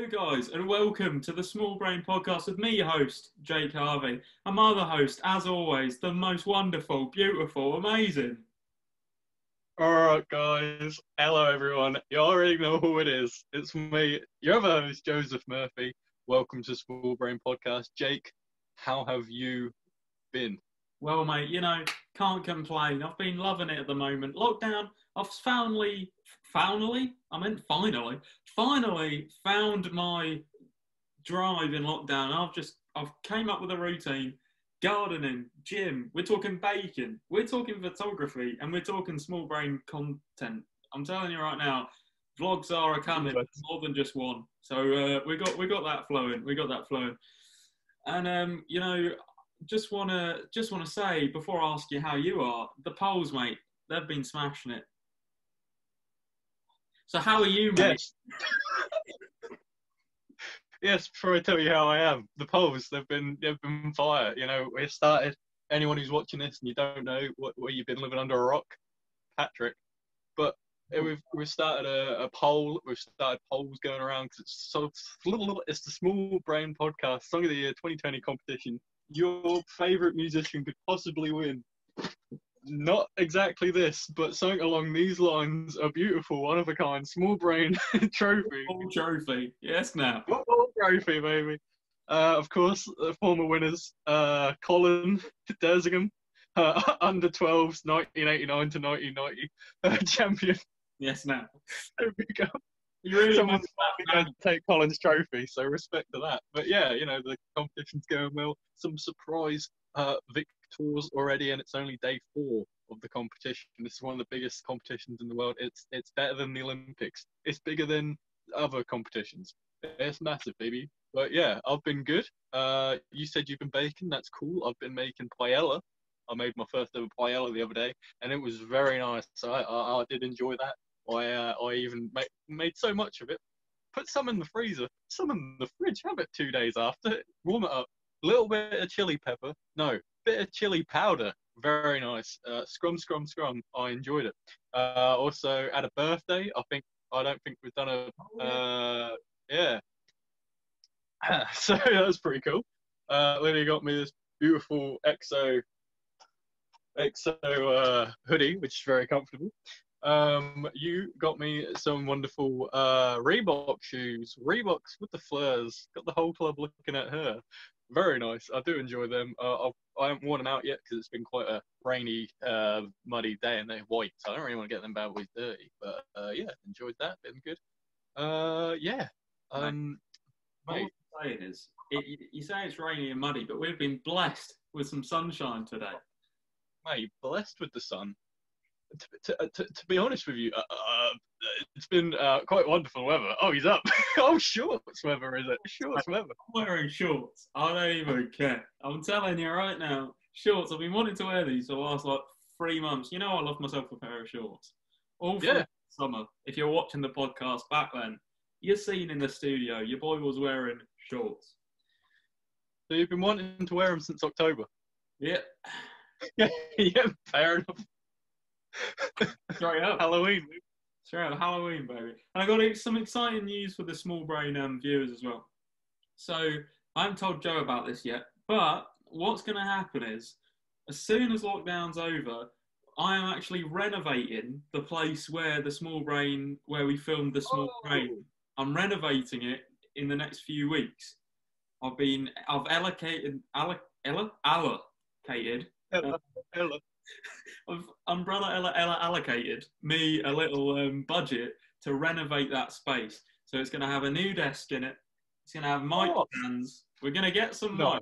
Hello, guys, and welcome to the Small Brain Podcast with me, your host, Jake Harvey, and my other host, as always, the most wonderful, beautiful, amazing. All right, guys. Hello, everyone. You already know who it is. It's me, your other host, Joseph Murphy. Welcome to Small Brain Podcast. Jake, how have you been? Well, mate, you know, can't complain. I've been loving it at the moment. Lockdown, I've finally, finally, I meant finally, finally found my drive in lockdown. I've just, I've came up with a routine, gardening, gym. We're talking baking. We're talking photography, and we're talking small brain content. I'm telling you right now, vlogs are a coming, more than just one. So uh, we got, we got that flowing. We got that flowing. And um, you know, just wanna just wanna say before I ask you how you are, the polls, mate, they've been smashing it. So how are you, mate? Yes. yes, before I tell you how I am, the polls they've been they've been fire. You know, we started. Anyone who's watching this and you don't know what where you've been living under a rock, Patrick. But eh, we've we've started a, a poll. We've started polls going around because it's so it's little, little. It's the Small Brain Podcast Song of the Year 2020 competition. Your favorite musician could possibly win. Not exactly this, but something along these lines. A beautiful, one of a kind, small brain trophy. Trophy. Yes, now. Football trophy, baby. Uh, of course, the former winners, uh, Colin Dersingham, uh, under 12s, 1989 to 1990 uh, champion. Yes, now. There we go. You really Someone's going to take Colin's trophy, so respect to that. But yeah, you know, the competition's going well. Some surprise uh, victors already, and it's only day four of the competition. This is one of the biggest competitions in the world. It's it's better than the Olympics. It's bigger than other competitions. It's massive, baby. But yeah, I've been good. Uh, you said you've been baking. That's cool. I've been making paella. I made my first ever paella the other day, and it was very nice. So I, I, I did enjoy that. I uh, I even made, made so much of it. Put some in the freezer, some in the fridge. Have it two days after. Warm it up. A little bit of chili pepper. No, bit of chili powder. Very nice. Uh, scrum, scrum, scrum. I enjoyed it. Uh, also, at a birthday, I think I don't think we've done a. Uh, yeah. so that was pretty cool. Uh, Lily got me this beautiful EXO EXO uh, hoodie, which is very comfortable. Um, you got me some wonderful uh, Reebok shoes. Reeboks with the flares. Got the whole club looking at her. Very nice. I do enjoy them. Uh, I've, I haven't worn them out yet because it's been quite a rainy, uh, muddy day and they're white, so I don't really want to get them bad boys dirty. But uh, yeah, enjoyed that. Been good. Uh, yeah. Um, What mate, I'm saying is, it, you- you say it's rainy and muddy, but we've been blessed with some sunshine today. mate, blessed with the sun. To, to, to, to be honest with you, uh, uh, it's been uh, quite wonderful weather. Oh, he's up. oh, shorts weather, is it? Shorts weather. I'm wearing shorts. I don't even care. I'm telling you right now, shorts. I've been wanting to wear these for the last like three months. You know, I love myself a pair of shorts. All Yeah. summer. If you're watching the podcast back then, you're seen in the studio. Your boy was wearing shorts. So you've been wanting to wear them since October. Yeah, yeah, yeah, fair enough. Straight up. Halloween. Straight up Halloween, baby. And I got some exciting news for the small brain um, viewers as well. So I haven't told Joe about this yet, but what's going to happen is, as soon as lockdown's over, I am actually renovating the place where the small brain, where we filmed the small Oh. brain. I'm renovating it in the next few weeks. I've been, I've allocated, alloc, alloc, allocated Ella, Ella. of Umbrella Ella, Ella allocated me a little um, budget to renovate that space. So it's going to have a new desk in it. It's going to have mic Oh. stands. We're going to get some No. mics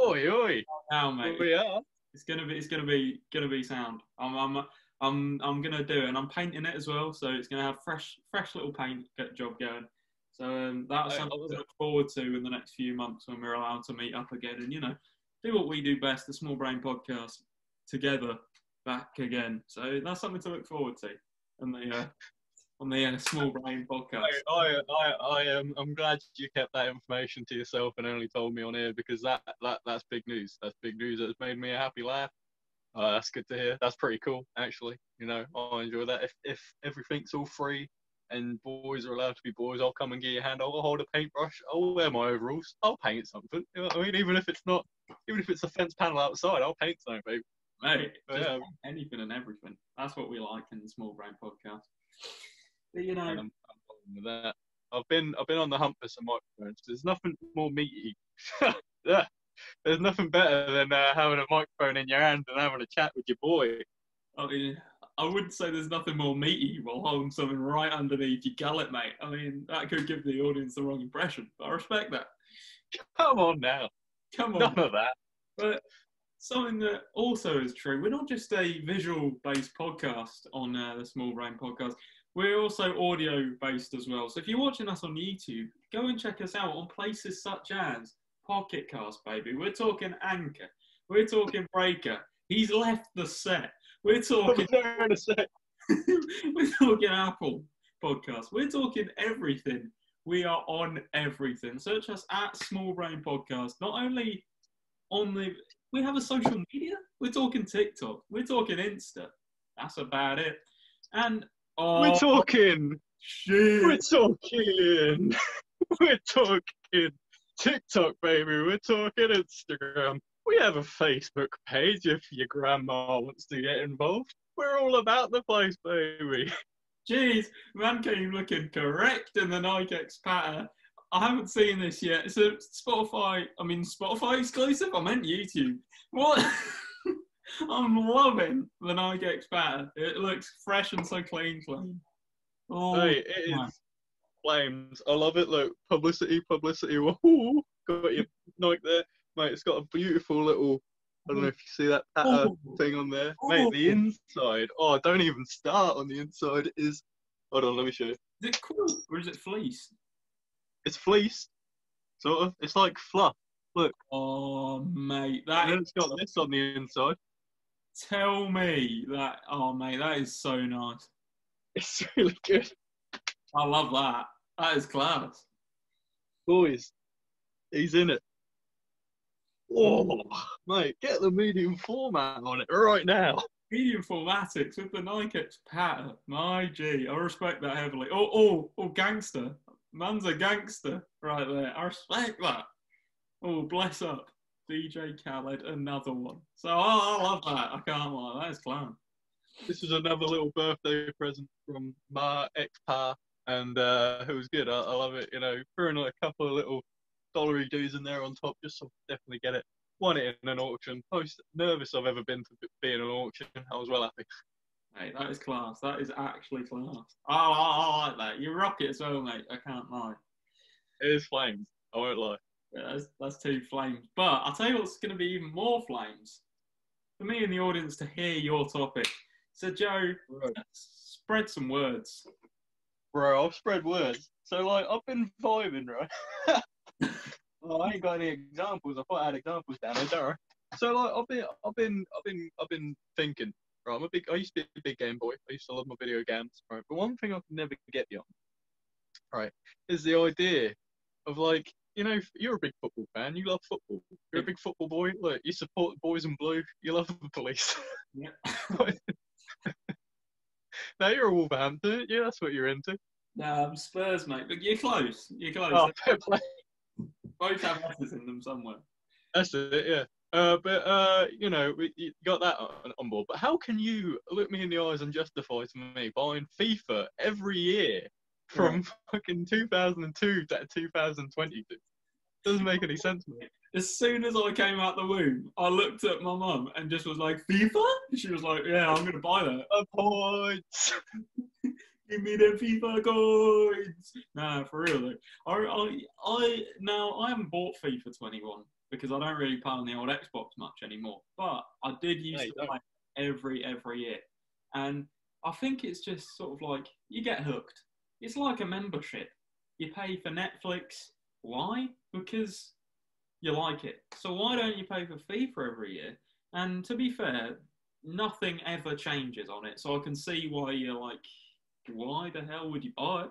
Oi, oi. now, mate. We are. It's going to be, it's going to be, going to be sound. I'm, I'm, I'm, I'm going to do it, and I'm painting it as well. So it's going to have fresh, fresh little paint get job going. So um, that's something to look forward to in the next few months when we're allowed to meet up again, and you know, do what we do best, the Small Brain Podcast, together back again. So that's something to look forward to on the uh, on the uh, Small Brain Podcast. I, I, I, am. I'm glad you kept that information to yourself and only told me on air because that, that, that's big news. That's big news. That's made me a happy laugh. Uh, that's good to hear. That's pretty cool, actually. You know, I enjoy that. If if everything's all free and boys are allowed to be boys. I'll come and give you a hand. I'll hold a paintbrush. I'll wear my overalls. I'll paint something. You know I mean? Even if it's not, even if it's a fence panel outside, I'll paint something, baby. Mate, just Yeah. anything and everything. That's what we like in the Small Brain Podcast. But, you know, I'm, I'm with that. I've been I've been on the hunt for some microphones. There's nothing more meaty. There's nothing better than uh, having a microphone in your hand and having a chat with your boy. I mean, I wouldn't say there's nothing more meaty while holding something right underneath your gullet, mate. I mean, that could give the audience the wrong impression. But I respect that. Come on now. Come on. None of that. But something that also is true, we're not just a visual based podcast on uh, the Small Brain Podcast, we're also audio based as well. So if you're watching us on YouTube, go and check us out on places such as Pocket Cast, baby. We're talking Anchor, we're talking Breaker. He's left the set. We're talking we're talking Apple podcast. We're talking everything. We are on everything. Search us at Small Brain Podcast. Not only on the, we have a social media. We're talking TikTok. We're talking Insta. That's about it. And oh We're talking. shit, We're talking. We're talking TikTok, baby. We're talking Instagram. We have a Facebook page if your grandma wants to get involved. We're all about the place, baby. jeez, man came looking correct in the Nike X patter. I haven't seen this yet. It's a Spotify. I mean, Spotify exclusive. I meant YouTube. What? I'm loving the Nike X pattern. It looks fresh and so clean, clean. Oh, Hey, it my. is flames. I love it. Look, publicity, publicity. Woohoo! Got your Nike there, mate. It's got a beautiful little. I don't know if you see that patter Oh. thing on there, mate. The Oh. inside. Oh, don't even start on the inside. Is hold on, let me show you. is it cool or is it fleece? It's fleece, sort of. It's like fluff. Look. Oh, mate, that And it's got this on the inside. tell me that. Oh, mate, that is so nice. It's really good, I love that. That is class. boys. He's in it. Oh, mate, get the medium format on it right now. Medium formatics with the Nike pattern. My G, I respect that heavily. Oh, oh, oh, gangster. Man's a gangster right there. I respect that. Oh, bless up. DJ Khaled, another one. So oh, I love that. I can't lie. That is clown. This is another little birthday present from my ex-pa, and uh, it was good. I, I love it. You know, throwing like a couple of little dollary dues in there on top, just so definitely get it. Won it in an auction. Most nervous I've ever been to be in an auction. I was well happy. Hey, that is class. That is actually class. Oh, I, I like that. You rock it as well, mate. I can't lie. It is flames. I won't lie. Yeah, that's, that's two flames. But I'll tell you what's going to be even more flames. For me and the audience to hear your topic. So, Joe, spread some words. Bro, I've spread words. So like I've been vibing, right? well, oh, I ain't got any examples. I thought I had examples down there, don't I? So like I've been I've been I've been I've been thinking, right, I'm a big I used to be a big game boy. I used to love my video games, right? But one thing I could never get beyond, right, is the idea of like, you know, you're a big football fan, you love football. You're a big football boy, look, you support the boys in blue, you love the police. Yeah. now you're a Wolverhampton, yeah, that's what you're into. Um, Spurs, mate. But you're close. You're close. Oh, fair play. Both have letters in them somewhere. That's it, yeah. Uh, but uh, you know, we, you got that on, board. But how can you look me in the eyes and justify to me buying FIFA every year from fucking 2002 to 2022? Doesn't make any sense, mate. As soon as I came out the womb, I looked at my mum and just was like, FIFA? She was like, yeah, I'm going to buy that. A points. Give me the FIFA coins. Nah, for real though. I, I, I now I haven't bought FIFA 21 because I don't really play on the old Xbox much anymore. But I did used No, to play every every year, and I think it's just sort of like you get hooked. It's like a membership. You pay for Netflix. Why? Because you like it. So why don't you pay for FIFA every year? And to be fair, nothing ever changes on it. So I can see why you're like, why the hell would you buy it?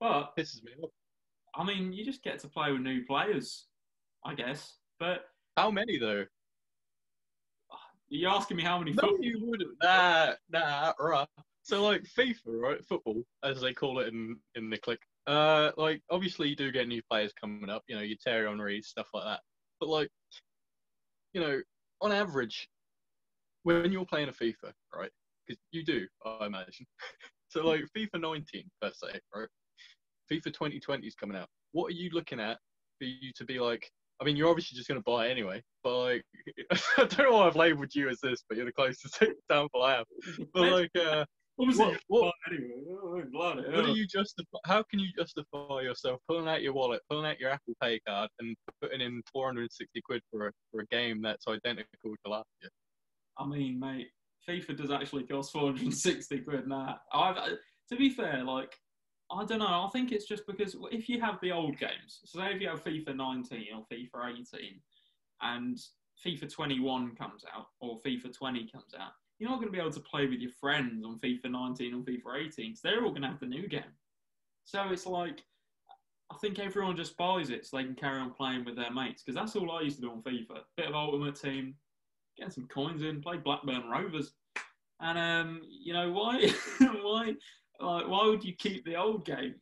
But Pisses me off. I mean, you just get to play with new players, I guess. But How many though? you're asking me how many No, football? you wouldn't. Nah, nah, right. So like FIFA, right? Football, as they call it in in the click. Uh, like obviously you do get new players coming up. You know, your Thierry Henry, stuff like that. But like, you know, on average, when you're playing a FIFA, right? Because you do, I imagine. so like FIFA 19 per se, right? FIFA 2020 is coming out. What are you looking at for you to be like? I mean, you're obviously just going to buy it anyway. But like, I don't know why I've labelled you as this, but you're the closest example I have. But like, uh, What was What- it? what- anyway, oh, bloody what hell. do you justify? How can you justify yourself pulling out your wallet, pulling out your Apple Pay card, and putting in 460 quid for a for a game that's identical to last year? I mean, mate, FIFA does actually cost 460 quid now. I've, to be fair, like, I don't know. I think it's just because if you have the old games, so say if you have FIFA 19 or FIFA 18, and FIFA 21 comes out or FIFA 20 comes out, you're not going to be able to play with your friends on FIFA 19 or FIFA 18 because they're all going to have the new game. So it's like, I think everyone just buys it so they can carry on playing with their mates because that's all I used to do on FIFA. Bit of Ultimate Team, getting some coins in, play Blackburn Rovers, and um, you know why? why? Like, why would you keep the old game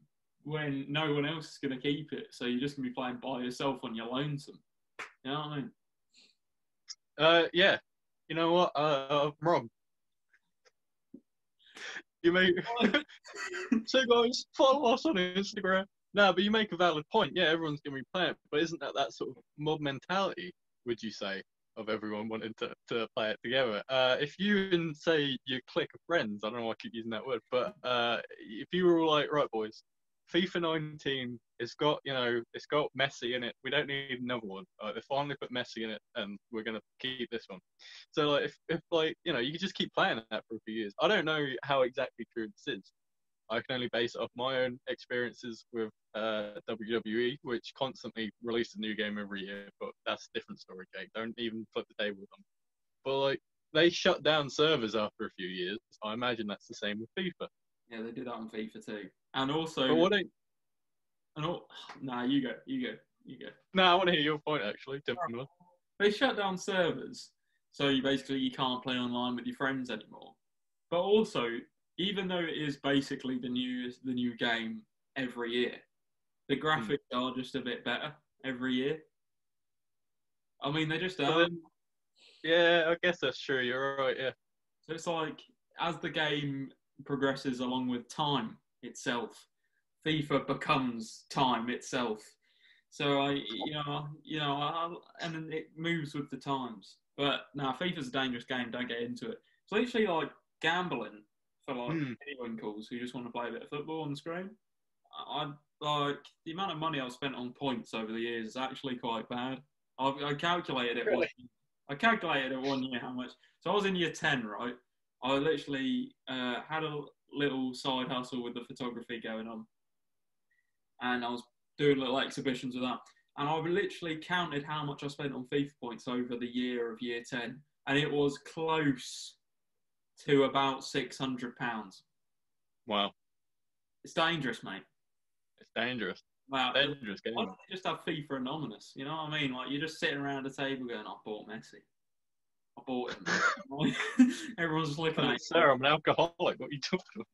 when no one else is going to keep it? So you're just going to be playing by yourself on your lonesome. You know what I mean? Uh, yeah. You know what? Uh, I'm wrong. You make so guys follow us on Instagram. No, but you make a valid point. Yeah, everyone's gonna be playing, but isn't that that sort of mob mentality? Would you say of everyone wanting to, to play it together? Uh, if you and say your clique of friends, I don't know why I keep using that word, but uh, if you were all like, right, boys, FIFA 19, it's got you know, it's got Messi in it. We don't need another one. Uh, they finally put Messi in it, and we're gonna keep this one. So like, if, if like you know, you could just keep playing that for a few years. I don't know how exactly true this is. I can only base it off my own experiences with uh, WWE, which constantly release a new game every year. But that's a different story, Jake. Don't even flip the table with them. But like, they shut down servers after a few years. I imagine that's the same with FIFA. Yeah, they do that on FIFA too. And also, But what? Ain't, and all, nah, you go, you go, you go. no, I want to hear your point actually. Miller. They shut down servers, so you basically you can't play online with your friends anymore. But also, even though it is basically the new the new game every year, the hmm. graphics are just a bit better every year. I mean, they just are. then- Yeah, I guess that's true. You're right. Yeah. So it's like as the game progresses along with time itself, FIFA becomes time itself. So I, you know, you know, I, and then it moves with the times. But now FIFA's a dangerous game. Don't get into it. It's literally like gambling for like Hmm. anyone calls who just want to play a bit of football on the screen. I like the amount of money I've spent on points over the years is actually quite bad. I've, I calculated it. One, I calculated it one year how much. So I was in year ten, right? I literally uh, had a little side hustle with the photography going on, and I was doing little exhibitions with that. And I literally counted how much I spent on FIFA points over the year of year ten, and it was close to about six hundred pounds. Wow. It's dangerous, mate. It's dangerous. Wow. Dangerous game. Why don't they just have FIFA Anonymous? You know what I mean? Like you're just sitting around a table going, "I bought Messi. I bought him." Everyone's just looking at you. Sir, I'm an alcoholic. What are you talking about?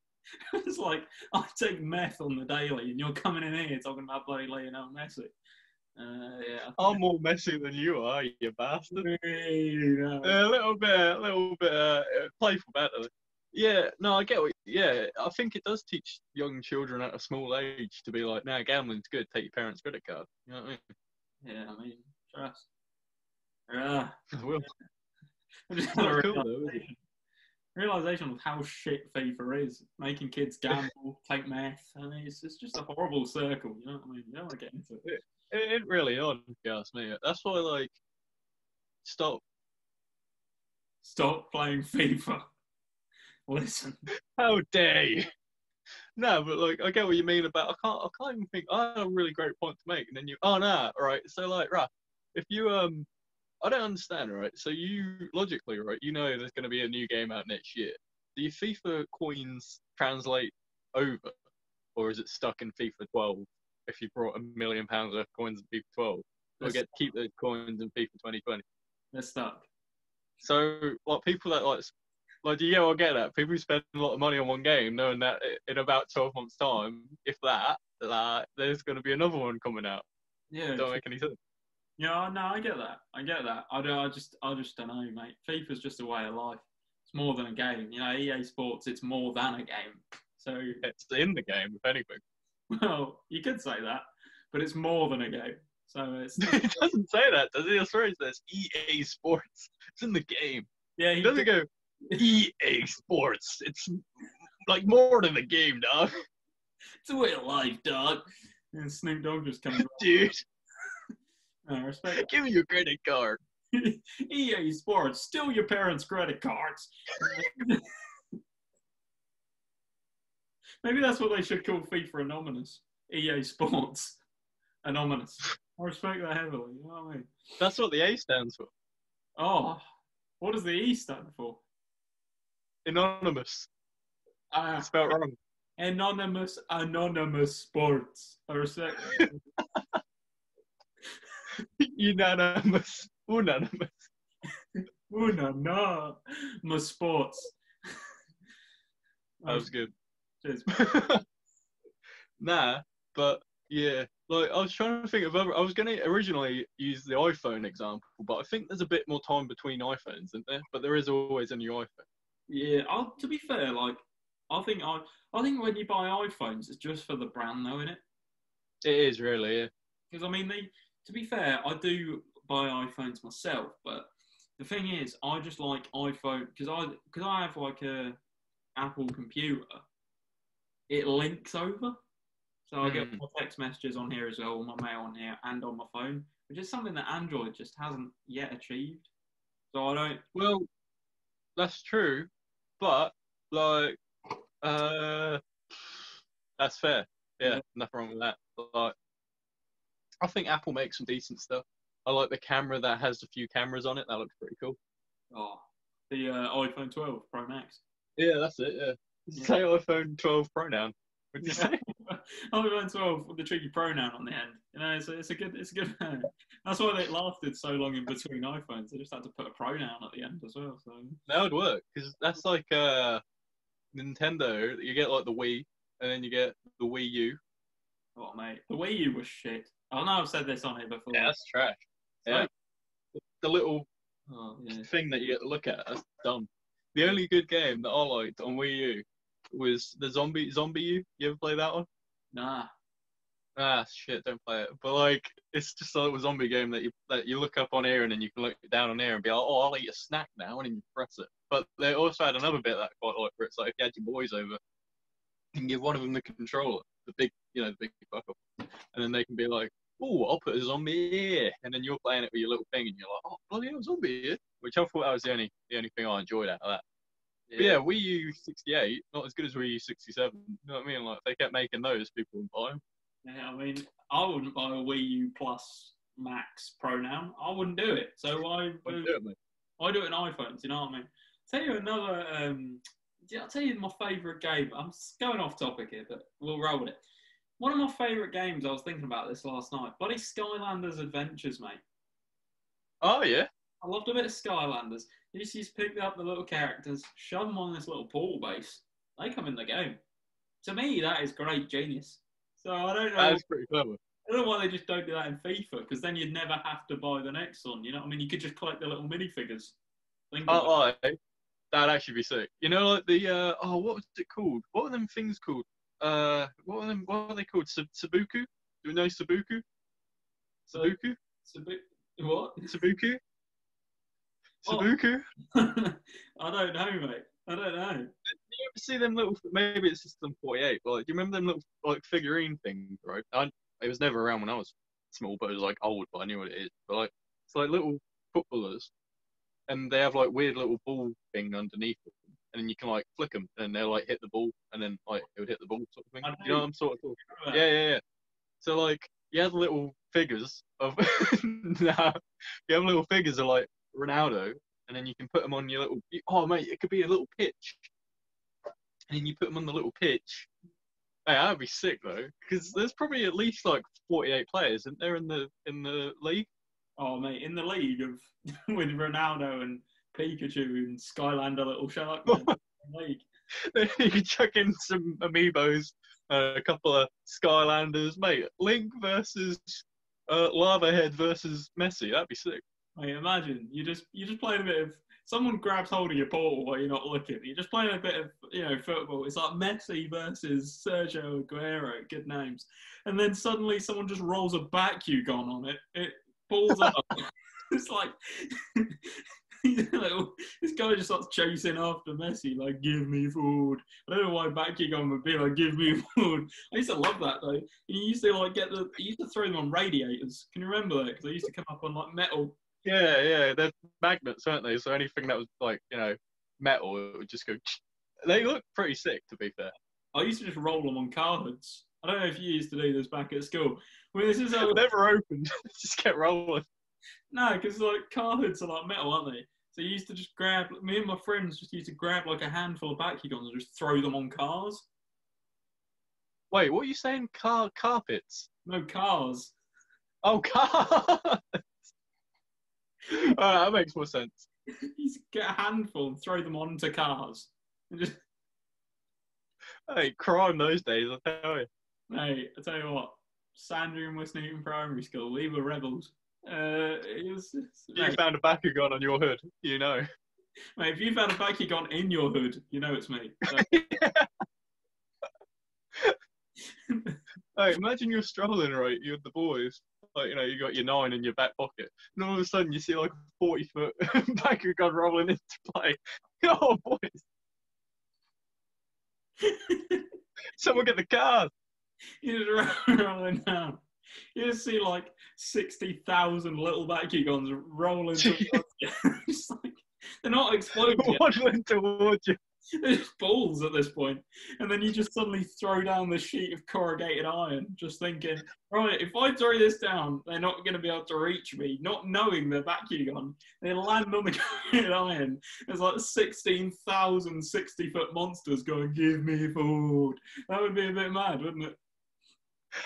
it's like I take meth on the daily, and you're coming in here talking about bloody Lionel Messi. Uh, yeah. I'm more messy than you are, you bastard. No. a little bit, a little bit uh, playful banter. Yeah, no, I get what. Yeah, I think it does teach young children at a small age to be like, "No, gambling's good. Take your parents' credit card." You know what I mean? Yeah, I mean, trust. Yeah. I will. Just It's a not cool though, is realization, realization of how shit FIFA is. Making kids gamble, take meth. I mean, it's, it's just a horrible circle. You know what I mean? You don't want to get into it. It, it really odd, if you ask me. That's why, like, stop. Stop playing FIFA. Listen. How dare you? No, but like, I get what you mean about. I can't. I can't even think. I have a really great point to make, and then you. Oh no, right. So like, right. If you um, I don't understand, right? So you logically, right? You know, there's going to be a new game out next year. Do your FIFA coins translate over, or is it stuck in FIFA 12? If you brought a million pounds of coins in FIFA 12, you'll get to keep those coins in FIFA 2020. They're stuck. So, like people that like Like, do you get what I get at? People who spend a lot of money on one game, knowing that in about 12 months' time, if that, that there's going to be another one coming out. Yeah, Don't make any sense. yeah, no, I get that. I get that. I don't. I just, I just don't know, mate. FIFA's just a way of life. It's more than a game. You know, EA Sports, it's more than a game. So, It's in the game, if anything. Well, you could say that, but it's more than a game. So it's it doesn't say that, does it? It says EA Sports. It's in the game. yeah. It He doesn't go EA Sports. It's like more than a game, dog. It's a way of life, dog. And Snoop Dogg just comes. Dude, I respect give me your credit card. EA Sports, steal your parents' credit cards. Maybe that's what they should call FIFA Anonymous. EA Sports Anonymous. I respect that heavily. You know what I mean? That's what the A stands for. Oh, what does the E stand for? Anonymous. Uh, Spelled wrong. Anonymous Anonymous Sports. I respect. that. Unanimous. Unanimous. Una no, my sports. That was good. Cheers. nah, but yeah, like I was trying to think of other. I was gonna originally use the iPhone example, but I think there's a bit more time between iPhones, isn't there? But there is always a new iPhone. Yeah, i to be fair, like I think I, I think when you buy iPhones, it's just for the brand, though, isn't it? It is really, yeah. Because I mean, they. To be fair, I do buy iPhones myself, but the thing is, I just like iPhone because I because I have like a Apple computer. It links over, so I get Mm. my text messages on here as well, my mail on here, and on my phone, which is something that Android just hasn't yet achieved. So I don't. Well, that's true, but like, uh, that's fair. Yeah, Yeah. nothing wrong with that. Like, I think Apple makes some decent stuff. I like the camera that has a few cameras on it. That looks pretty cool. Oh, the uh, iPhone 12 Pro Max. Yeah, that's it. Yeah. IPhone 12 Pro now. What'd you say? iPhone 12 with the tricky pronoun on the end. You know, it's a, it's a good, it's a good. That's why it lasted so long in between iPhones. They just had to put a pronoun at the end as well. So That would work because that's like uh, Nintendo. You get like the Wii, and then you get the Wii U. Oh mate, the Wii U was shit. I know I've said this on here before. Yeah, that's trash. Yeah, Like- the little Oh, yeah. thing that you get to look at. That's dumb. The only good game that I liked on Wii U was the Zombie ZombiU. You ever play that one? Nah. Ah, shit, don't play it. But like, it's just a little zombie game that you that you look up on here and then you can look down on here and be like, oh, I'll eat a snack now, and then you press it. But they also had another bit that I quite like, where it's like if you had your boys over, you can give one of them the controller, the big, you know, the big fuck up, and then they can be like, oh, I'll put a zombie here, and then you're playing it with your little thing, and you're like, oh, bloody hell, zombie here. Which I thought that was the only the only thing I enjoyed out of that. But yeah, Wii U 68, not as good as Wii U 67. You know what I mean? Like, if they kept making those, people would buy them. Yeah, I mean, I wouldn't buy a Wii U Plus Max pronoun. I wouldn't do it. So I do, do it, mate. I do it in iPhones. You know what I mean? Tell you another. Um, yeah, I'll tell you my favourite game. I'm going off topic here, but we'll roll with it. One of my favourite games. I was thinking about this last night. Bloody Skylanders Adventures, mate. Oh, yeah. I loved a bit of Skylanders. You just used to pick up the little characters, shove them on this little pool base. They come in the game. To me, that is great genius. So I don't know. That's pretty clever. I don't know why they just don't do that in FIFA because then you'd never have to buy the next one. You know what I mean? You could just collect the little minifigures. Think Oh, oh, that'd actually be sick. You know, like the uh, oh, what was it called? What were them things called? Uh, what are them? What are they called? Sub- Sabuku? Do you know? It's a bit what? Sabuku? Oh. I don't know, mate. I don't know. you ever see them little? Maybe it's System 48, but like, do you remember them little like figurine things, right? I, it was never around when I was small, but it was like old, but I knew what it is. But like, it's like little footballers, and they have like weird little ball thing underneath them, and then you can like flick them, and they'll like hit the ball, and then like it would hit the ball sort of thing. I You know what I'm sort of talking? Remember Yeah, yeah, yeah. So like, you have little figures of nah, you have little figures of like Ronaldo, and then you can put them on your little. Oh mate, it could be a little pitch, and then you put them on the little pitch. Hey, that'd be sick though, because there's probably at least like 48 players, isn't there, in the in the league? Oh, mate, in the league of with Ronaldo and Pikachu and Skylander Little Shark. League. you can chuck in some amiibos, uh, a couple of Skylanders, mate. Link versus uh, Lava Head versus Messi. That'd be sick. Mate, imagine you just you just playing a bit of someone grabs hold of your portal while you're not looking. You're just playing a bit of you know football. It's like Messi versus Sergio Aguero. Good names. And then suddenly someone just rolls a Bakugan on it. It balls up. it's like this guy just starts chasing after Messi, like, give me food. I don't know why Bakugan would be like, give me food. I used to love that though. You used to like get the, you used to throw them on radiators. Can you remember that? Because they used to come up on like metal. Yeah, yeah, they're magnets, aren't they? So anything that was like, you know, metal, it would just go. They look pretty sick, to be fair. I used to just roll them on car hoods. I don't know if you used to do this back at school. I mean, this is how... never opened. just kept rolling. No, because like car hoods are like metal, aren't they? So you used to just grab. Me and my friends just used to grab like a handful of Bakugans and just throw them on cars. Wait, what are you saying? Car carpets? No cars. Oh, cars. Alright, that makes more sense. you just get a handful and throw them onto cars. Just... Hey, crime those days, I tell you. Hey, I tell you what, Sandringham West Newton Primary School, we were rebels. Uh, it was, you mate, found a Bakugan on your hood, you know. Mate, if you found a Bakugan in your hood, you know it's me. So. hey, imagine you're strolling, right? You're the boys. Like, you know, you got your nine in your back pocket. And all of a sudden you see like a 40 foot Bakugan rolling into play. Oh, boys. Someone get the cars. You're just rolling down. You just see like sixty thousand little Bakugans rolling towards you. like, they're not exploding. Waddling towards you. They're balls at this point. And then you just suddenly throw down the sheet of corrugated iron, just thinking, right, if I throw this down, they're not going to be able to reach me, not knowing they're Bakugan. They land on the corrugated iron. There's like 16,000 60 foot monsters going, give me food. That would be a bit mad, wouldn't it?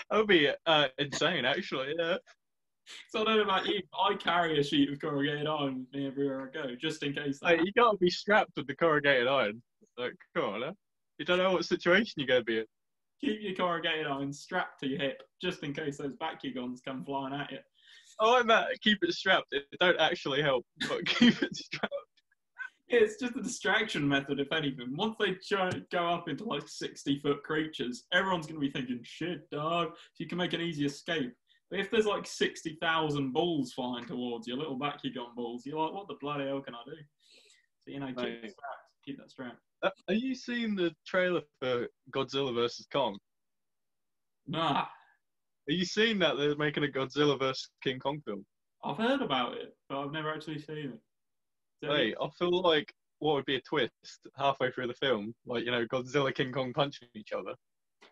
That would be uh, insane, actually. Yeah. So I don't know about you, I carry a sheet of corrugated iron with me everywhere I go, just in case. Hey, you gotta be strapped with the corrugated iron. Like, come on, huh? you don't know what situation you're going to be in. Keep your corrugated iron strapped to your hip, just in case those Bakugans come flying at you. Oh, I'm at keep it strapped. It don't actually help, but keep it strapped. Yeah, it's just a distraction method, if anything. Once they try, go up into like 60 foot creatures, everyone's going to be thinking, shit, dog. So you can make an easy escape. But if there's like 60,000 balls flying towards you, little Bakugan balls, you're like, what the bloody hell can I do? So, you know, keep, that, strapped, keep that strap. Are you seeing the trailer for Godzilla vs. Kong? Nah. Are you seeing that they're making a Godzilla vs. King Kong film? I've heard about it, but I've never actually seen it. Hey, I feel like what would be a twist halfway through the film, like you know, Godzilla, King Kong punching each other.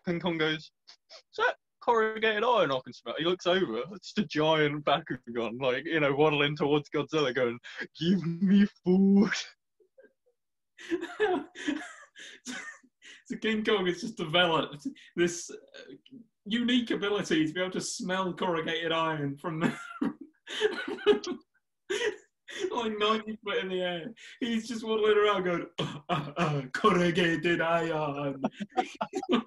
King Kong goes, "Is that corrugated iron I can smell?" He looks over, it's just a giant Bakugan, like you know, waddling towards Godzilla, going, "Give me food." so King Kong has just developed this uh, unique ability to be able to smell corrugated iron from like 90 foot in the air. He's just waddling around going, uh, uh, uh, corrugated iron.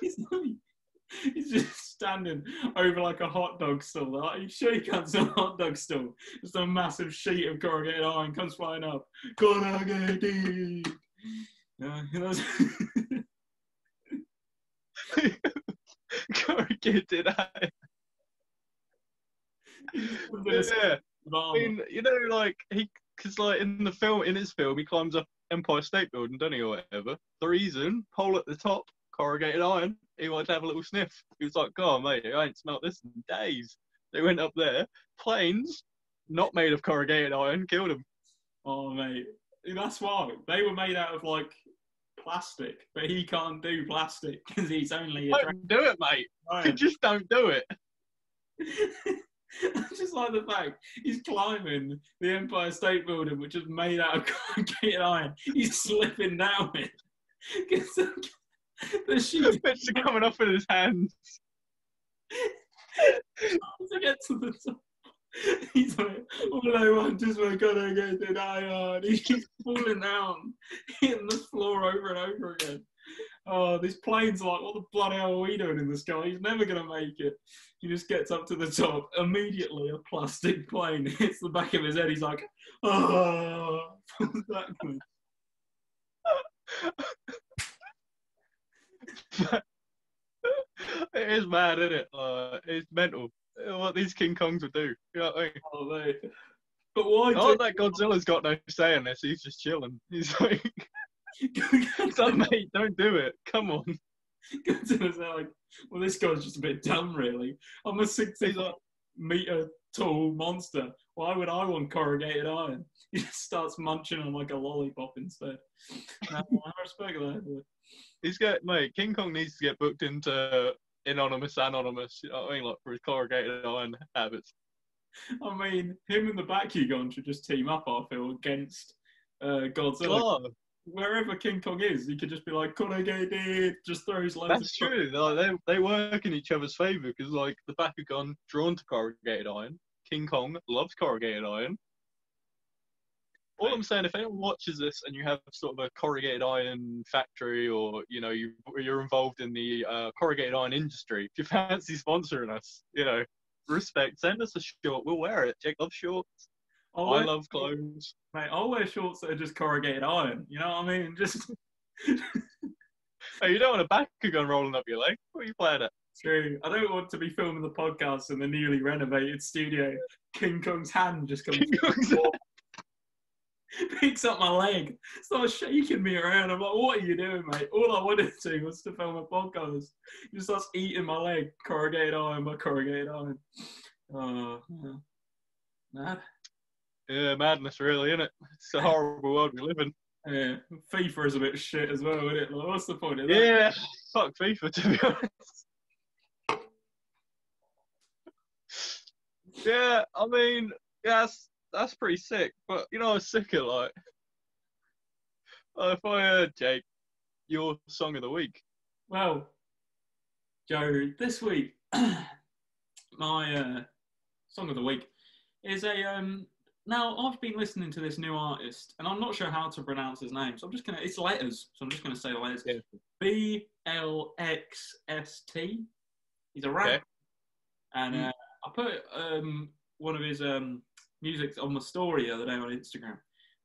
he's, he's just standing over like a hot dog stall. Like, Are you sure you can't sell a hot dog stall? Just a massive sheet of corrugated iron comes flying up. Corrugated. Yeah, corrugated iron yeah. I mean, you know, like he, because like in the film, in his film, he climbs up Empire State Building, doesn't he, or whatever. The reason, pole at the top, corrugated iron. He wanted to have a little sniff. He was like, "God, mate, I ain't smelt this in days." They went up there. Planes, not made of corrugated iron, killed him. Oh, mate, that's why they were made out of like plastic, but he can't do plastic because he's only. A don't do it, mate. Right. Just don't do it. I just like the fact he's climbing the Empire State Building, which is made out of corrugated iron. He's slipping down it. the, the sheets are coming off in his hands. to get to the top. He's like, all I want is we're gonna get the die on. He keeps falling down, hitting the floor over and over again. Oh, this plane's like, what the bloody hell are we doing in the sky? He's never gonna make it. He just gets up to the top. Immediately, a plastic plane hits the back of his head. He's like, oh, falls backwards. it is mad, isn't it? Uh, it's mental. What these King Kongs would do. You know what I mean? Oh, mate. But why? Oh, do- that Godzilla's got no say in this. He's just chilling. He's like, "Son, mate, don't do it. Come on." Godzilla's like, well, this guy's just a bit dumb, really. I'm a 60 He's like, meter tall monster. Why would I want corrugated iron? He just starts munching on like a lollipop instead. I respect that. He's got mate. King Kong needs to get booked into anonymous, anonymous. You know what I mean? Like for his corrugated iron habits. I mean, him and the Bakugan should just team up, I feel, against uh, Godzilla. Oh, Wherever King Kong is, he could just be like, corrugated, just throws loads that's true. Like, they they work in each other's favour because like the Bakugan drawn to corrugated iron. King Kong loves corrugated iron. All I'm saying, if anyone watches this and you have sort of a corrugated iron factory, or you know you you're involved in the uh, corrugated iron industry, if you fancy sponsoring us, you know, respect, send us a short. We'll wear it. Jake loves shorts. I'll I wear, love clothes. mate, I'll wear shorts that are just corrugated iron. You know what I mean? Just Oh, you don't want a Bakugan rolling up your leg. What are you playing at? True. I don't want to be filming the podcast in the newly renovated studio. King Kong's hand just comes, King Kong's picks up my leg, starts shaking me around. I'm like, "What are you doing, mate?" All I wanted to do was to film a podcast. He just starts eating my leg, corrugated iron by corrugated iron. Oh, yeah. mad. Yeah, madness, really, isn't it? It's a horrible world we live in. Yeah, FIFA is a bit shit as well, isn't it? Like, what's the point of that? Yeah, fuck FIFA to be honest. yeah, I mean, yeah, that's pretty sick. But you know, I was sicker like, uh, if I heard Jake, your song of the week. Well, Joe, this week my uh, song of the week is a um. Now I've been listening to this new artist, and I'm not sure how to pronounce his name, so I'm just gonna. It's letters, so I'm just gonna say the letters. Yeah. B L X S T. He's a rapper, Okay. and Mm. uh, I put um one of his um music on my story the other day on Instagram,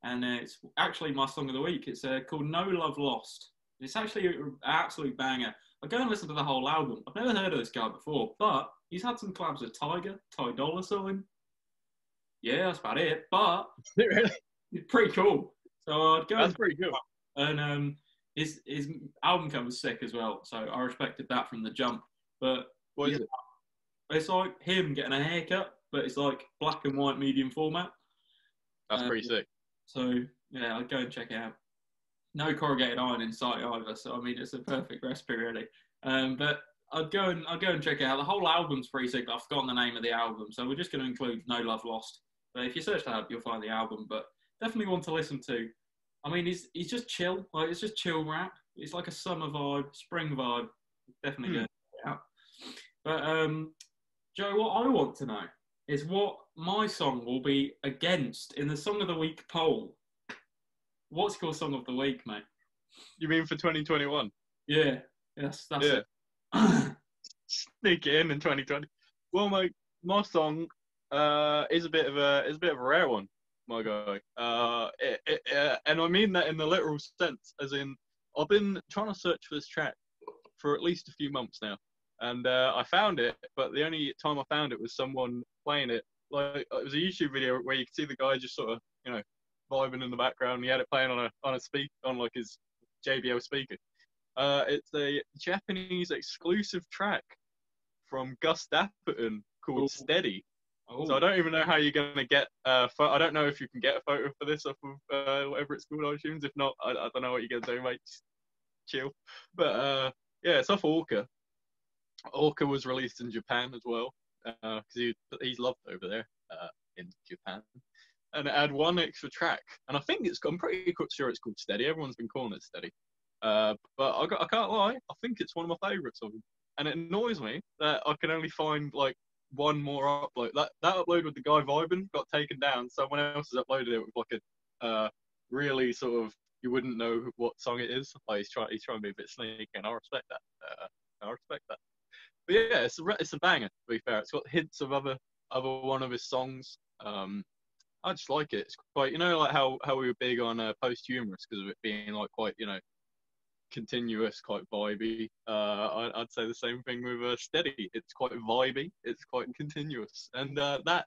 and uh, it's actually my song of the week. It's uh, called No Love Lost. It's actually an absolute banger. I go and listen to the whole album. I've never heard of this guy before, but he's had some collabs with Tyga, Ty Dolla Sign. Yeah, that's about it. But really? it's pretty cool. So I'd go That's and, pretty good. and um, his his album cover's sick as well. So I respected that from the jump. But What is Yeah. it? it's like him getting a haircut, but it's like black and white medium format. That's Uh, pretty sick. So yeah, I'd go and check it out. No corrugated iron in sight either, so I mean it's a perfect recipe really. Um, but I'd go and I'd go and check it out. The whole album's pretty sick, but I've forgotten the name of the album, so we're just going to include No Love Lost. But if you search that up, you'll find the album. But definitely one to listen to. I mean, he's he's just chill, like it's just chill rap. It's like a summer vibe, spring vibe. Definitely Hmm. go out. But um, Joe, what I want to know is what my song will be against in the Song of the Week poll. What's your song of the week, mate? You mean for 2021? Yeah, yes, that's Yeah. it. Sneak it in in 2020. Well, my my song uh, is a bit of a is a bit of a rare one, my guy. Uh, it, it, uh, and I mean that in the literal sense, as in I've been trying to search for this track for at least a few months now, and uh, I found it. But the only time I found it was someone playing it. Like it was a YouTube video where you could see the guy just sort of you know vibing in the background. He had it playing on a on a speak on like his JBL speaker. Uh, it's a Japanese exclusive track from Gus Dapperton called Ooh. Steady. Oh, So I don't even know how you're gonna get. Uh, pho- I don't know if you can get a photo for this off of uh, whatever it's called iTunes. If not, I, I don't know what you're gonna do, mate. Just chill. But uh, yeah, it's off Orca. Orca was released in Japan as well because he he's loved over there uh, in Japan. And it had one extra track, and I think it's. I'm pretty sure it's called Steady. Everyone's been calling it Steady. Uh, but I, got, I can't lie. I think it's one of my favourites of him, and it annoys me that I can only find like one more upload. That that upload with the guy vibing got taken down. Someone else has uploaded it with like a uh, really sort of you wouldn't know what song it is. Like he's trying he's trying to be a bit sneaky, and I respect that. Uh, I respect that. But yeah, it's a it's a banger. To be fair, it's got hints of other other one of his songs. Um, I just like it. It's quite you know like how how we were big on uh, posthumous because of it being like quite you know continuous, quite vibey. Uh, I, would say the same thing with uh, Steady. It's quite vibey. It's quite continuous, and uh, that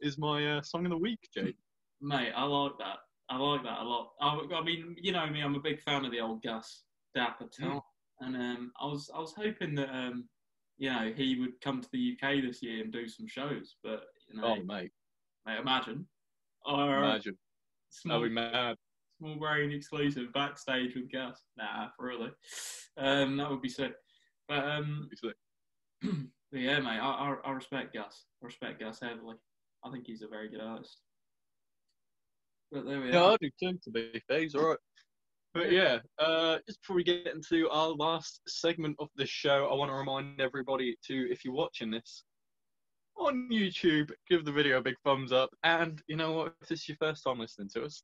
is my uh, song of the week, Jake. Mate, I like that. I like that a lot. I, I mean, you know me, I'm a big fan of the old Gus Dapper mm. and um, I was I was hoping that um, you know he would come to the UK this year and do some shows, but you know, oh mate, mate, imagine, or, imagine, small, I'll be mad. Small brain exclusive backstage with Gus. Nah, really, um, that would be sick. But um, sick. but yeah, mate, I, I, I respect Gus. I respect Gus heavily. I think he's a very good artist. But there we yeah, are. I do too, to be fair. He's all right. But yeah, uh, just before we get into our last segment of the show, I want to remind everybody to, if you're watching this on YouTube, give the video a big thumbs up. And you know what? If this is your first time listening to us,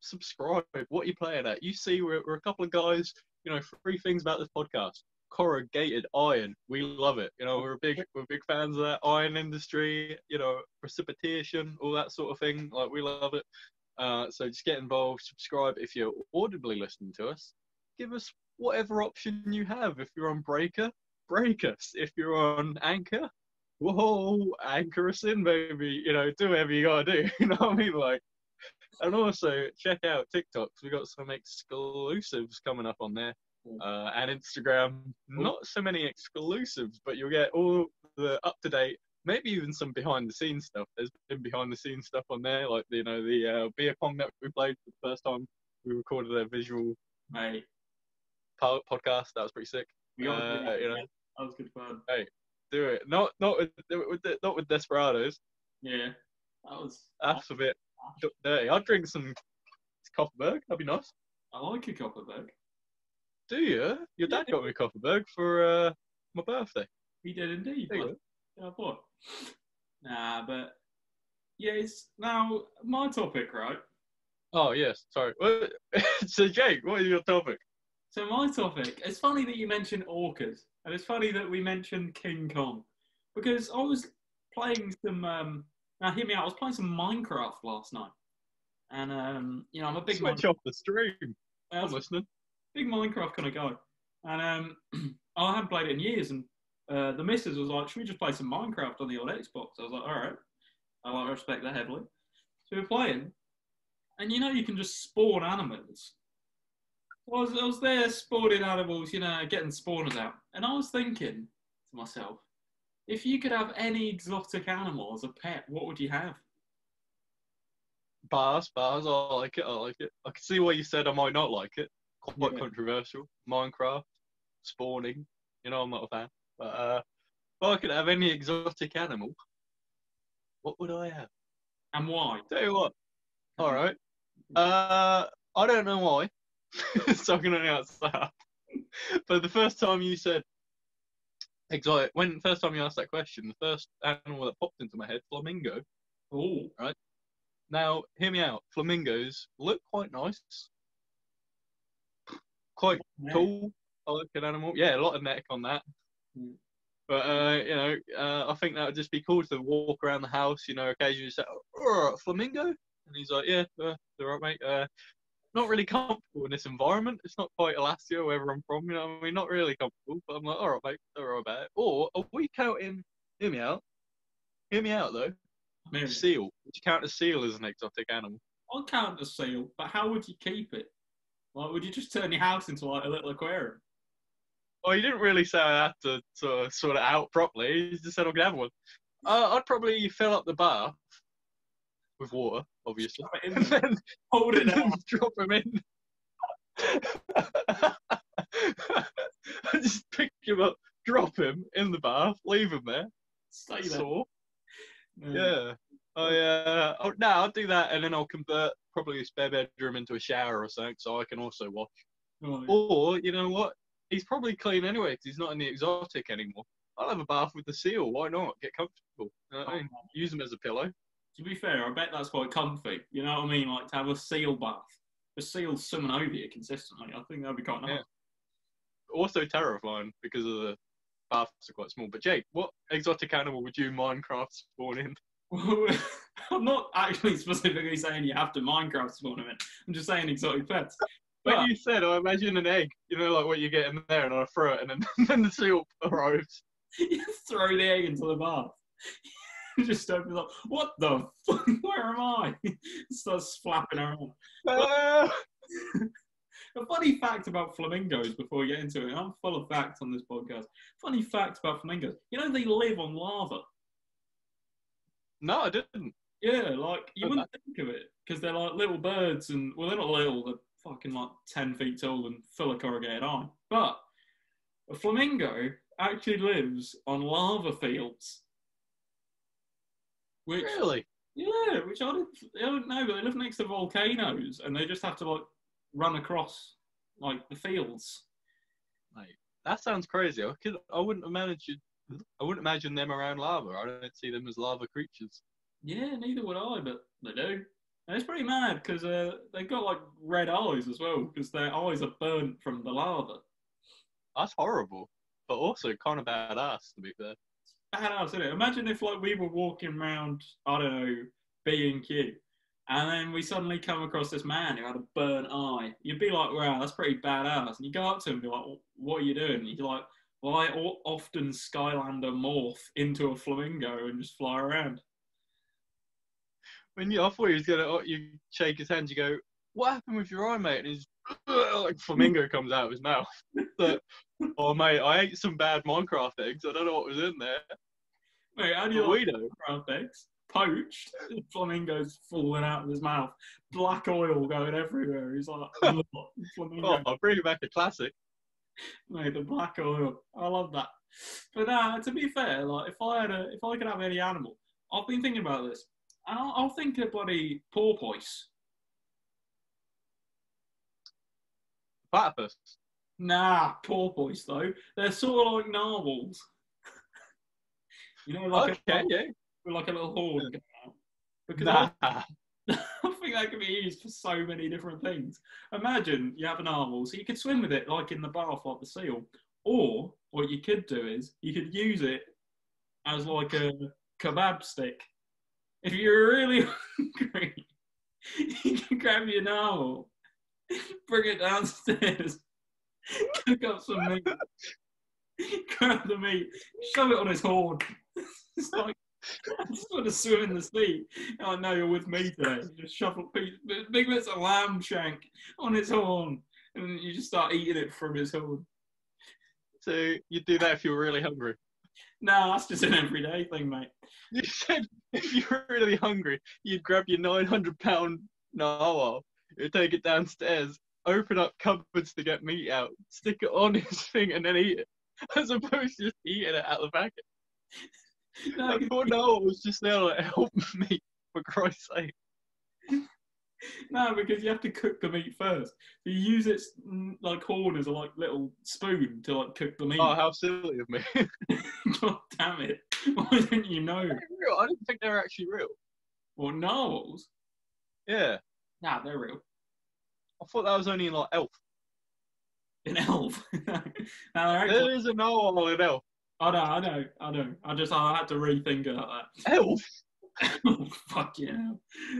subscribe. What are you playing at? You see, we're, we're a couple of guys. You know, three things about this podcast: corrugated iron. We love it. You know, we're big we're big fans of that iron industry. You know, precipitation, all that sort of thing. Like we love it. Uh, so just get involved, subscribe if you're audibly listening to us. Give us whatever option you have. If you're on Breaker, break us. If you're on Anchor, whoa, anchor us in, baby. You know, do whatever you gotta do. You know what I mean? Like, and also check out TikToks. We got some exclusives coming up on there. Uh, and Instagram, not so many exclusives, but you'll get all the up to date maybe even some behind the scenes stuff. There's been behind the scenes stuff on there, like you know the uh, beer pong that we played for the first time. We recorded a visual Mate. podcast. That was pretty sick. We uh, that, you know, that was good fun. Hey, do it. Not not with, with not with Desperados. Yeah, that was. That's a bit dirty. I'd drink some Kopparberg. That'd be nice. I like a Kopparberg. Do you? Your dad got me a Kopparberg for uh, my birthday. He did indeed. Yeah, I thought. Nah, but yeah, it's now my topic, right? Oh yes, sorry. so Jake, what is your topic? So my topic. It's funny that you mentioned orcas, and it's funny that we mentioned King Kong, because I was playing some. Um, now hear me out. I was playing some Minecraft last night, and um, you know I'm a big switch off the stream. I'm listening. Big Minecraft kind of guy, and um, I haven't played it in years, and uh, the missus was like, should we just play some Minecraft on the old Xbox? I was like, all right. I like respect that heavily. So we were playing, and you know you can just spawn animals. I was, I was there spawning animals, you know, getting spawners out. And I was thinking to myself, if you could have any exotic animal as a pet, what would you have? Bars, bars, I like it, I like it. I can see why you said I might not like it. Quite Yeah. controversial. Minecraft, spawning, you know, I'm not a fan. But uh, if I could have any exotic animal, what would I have? And why? Tell you what. All right. Uh, I don't know why. so I'm gonna announce that. but the first time you said exotic, when first time you asked that question, the first animal that popped into my head, flamingo. Oh, right. Now, hear me out. Flamingos look quite nice, quite cool. I like an animal. Yeah, a lot of neck on that. But uh, you know, uh, I think that would just be cool to walk around the house. You know, occasionally say, "Oh, flamingo," and he's like, "Yeah, uh, all right, mate." Uh, not really comfortable in this environment. It's not quite Alaska, wherever I'm from. You know, I mean, not really comfortable. But I'm like, "All right, mate, don't worry about it." Or are we counting? Hear me out. Hear me out though. Maybe. Seal. Would you count a seal as an exotic animal? I'll count a seal, but how would you keep it? Like, would you just turn your house into like a little aquarium? Well, you didn't really say I had to sort of sort it out properly. You just said gonna have one. Uh, I'd probably fill up the bath with water, obviously, and then hold it and drop him in. I just pick him up, drop him in the bath, leave him there. Stay there. So, yeah. I uh, oh, no, I'll do that, and then I'll convert probably a spare bedroom into a shower or something, so I can also wash. Oh, yeah. Or you know what? He's probably clean anyway because he's not in the exotic anymore. I'll have a bath with the seal. Why not? Get comfortable. You know I mean? Oh. Use them as a pillow. To be fair, I bet that's quite comfy. You know what I mean? Like to have a seal bath. The seal's swimming over you consistently. I think that'd be quite nice. Yeah. Also terrifying because of the baths are quite small. But Jake, what exotic animal would you Minecraft spawn in? I'm not actually specifically saying you have to Minecraft spawn them in. I'm just saying exotic pets. When But you said, I imagine an egg, you know, like what you get in there, and I throw it, and then, then the seal arrives. you throw the egg into the bath. just opens up. What the fuck? Where am I? Starts flapping around. Ah! A funny fact about flamingos before we get into it. I'm full of facts on this podcast. Funny fact about flamingos. You know they live on lava. no, I didn't. Yeah, like you Oh, wouldn't think of it because they're like little birds, and well, they're not little. They're fucking like ten feet tall and full of corrugated iron. But a flamingo actually lives on lava fields, which Really? yeah, which I didn't, I don't know, but they live next to volcanoes, and they just have to like run across like the fields. Like that sounds crazy. I could, I wouldn't imagine, I wouldn't imagine them around lava. I don't see them as lava creatures. Yeah, neither would I, but they do. And it's pretty mad because uh, they've got like red eyes as well because their eyes are burnt from the lava. That's horrible, but also kind of badass, to be fair. badass, isn't it? Imagine if like we were walking around, I don't know, B and Q, and then we suddenly come across this man who had a burnt eye. You'd be like, "Wow, that's pretty badass." And you go up to him and be like, "What are you doing?" And you're like, "Well, I often Skylander morph into a flamingo and just fly around." When you, I thought he was gonna, oh, you shake his hand, you go, "What happened with your eye, mate?" And he's like flamingo comes out of his mouth. Oh mate, I ate some bad Minecraft eggs. I don't know what was in there. Mate, how do you like. Minecraft eggs? Poached, flamingos falling out of his mouth, black oil going everywhere. He's like, Oh, I'll bring you back a classic. Mate, the black oil. I love that. But uh, to be fair, like if I had a, if I could have any animal, I've been thinking about this, I'll, I'll think of bloody porpoise. Platypus. Nah, porpoise though. They're sort of like narwhals. you know, like okay, a, yeah. like a little horn coming out. Because Nah. I, I think that could be used for so many different things. Imagine you have an narwhal, so you could swim with it like in the bath, like the seal. Or what you could do is you could use it as like a kebab stick. If you're really hungry, you can grab your narwhal, bring it downstairs, cook up some meat, grab the meat, shove it on his horn. It's like I just want to swim in the sea. Oh, I know you're with me today. You just shove big bits of lamb shank on his horn, and you just start eating it from his horn. So you'd do that if you were really hungry. No, that's just an everyday thing, mate. You said if you're really hungry, you'd grab your 900 pound narwhal, you'd take it downstairs, open up cupboards to get meat out, stick it on his thing, and then eat it, as opposed to just eating it out of the packet. No, thought narwhal was just there like, help me, for Christ's sake. no, because you have to cook the meat first. You use its mm, like horn as a like little spoon to like cook the meat. Oh, how silly of me. God damn it! Why didn't you know? Real. I didn't think they were actually real. Well, narwhals. Yeah. Nah, they're real. I thought that was only in like Elf. An elf. no. There is a narwhal in Elf. I know, I know, I know. I just I had to rethink about that. Elf? oh, fuck yeah.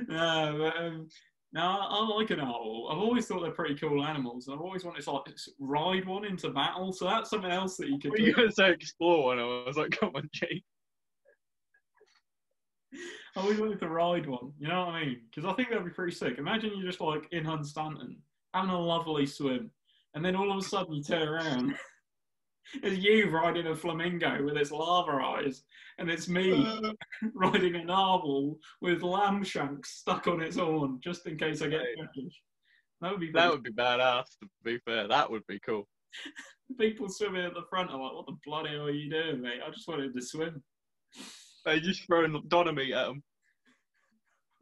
No, but, um, no, I, like an owl. I've always thought they're pretty cool animals. I've always wanted to like ride one into battle. So that's something else that you could were you to say explore one? I was like, come on, Jake. I always wanted to ride one. You know what I mean? Because I think that'd be pretty sick. Imagine you're just like in Hunstanton having a lovely swim, and then all of a sudden you turn around. It's you riding a flamingo with its lava eyes, and it's me Uh, riding a narwhal with lamb shanks stuck on its horn, just in case I get Right. That would be that would be badass, to be fair. That would be cool. people swimming at the front. I'm like, what the bloody hell are you doing, mate? I just wanted to swim. They just throwing dynamite at them.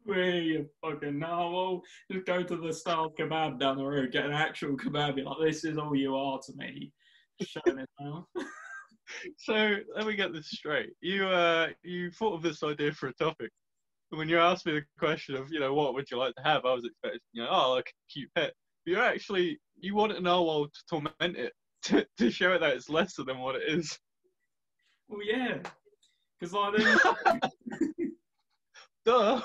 Where you fucking narwhal? Just go to the style kebab down the road, get an actual kebab. Be like, this is all you are to me. Showing it now. So let me get this straight. You uh, you thought of this idea for a topic. And when you asked me the question of, you know, what would you like to have, I was expecting, you know, oh, like a cute pet. But you actually you want an narwhal to torment it to, to show it that it's lesser than what it is. Well, yeah, because like then, Duh.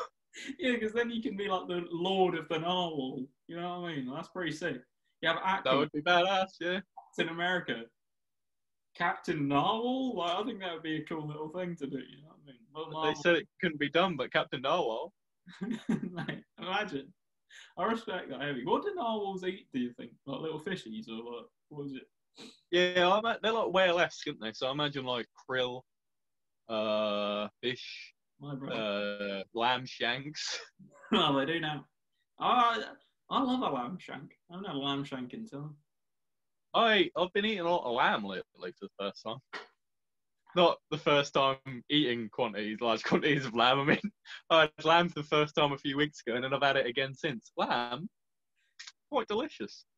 yeah, because then you can be like the lord of the narwhal. You know what I mean? That's pretty sick. You have That acting would be badass, yeah. In America. Captain Narwhal? Like, I think that would be a cool little thing to do. You know what I mean? They said it couldn't be done, but Captain Narwhal. Mate, imagine. I respect that heavy. What do narwhals eat? Do you think? Like little fishies or like what is it? Yeah, I ima- they're like whale-esque, aren't they? So I imagine like krill, uh, fish, My uh, lamb shanks. oh, they do now. I I love a lamb shank. I haven't had a lamb shank in time. I I've been eating a lot of lamb lately for the first time. Not the first time eating quantities, large quantities of lamb. I mean, I had lamb for the first time a few weeks ago, and then I've had it again since. Lamb, quite delicious.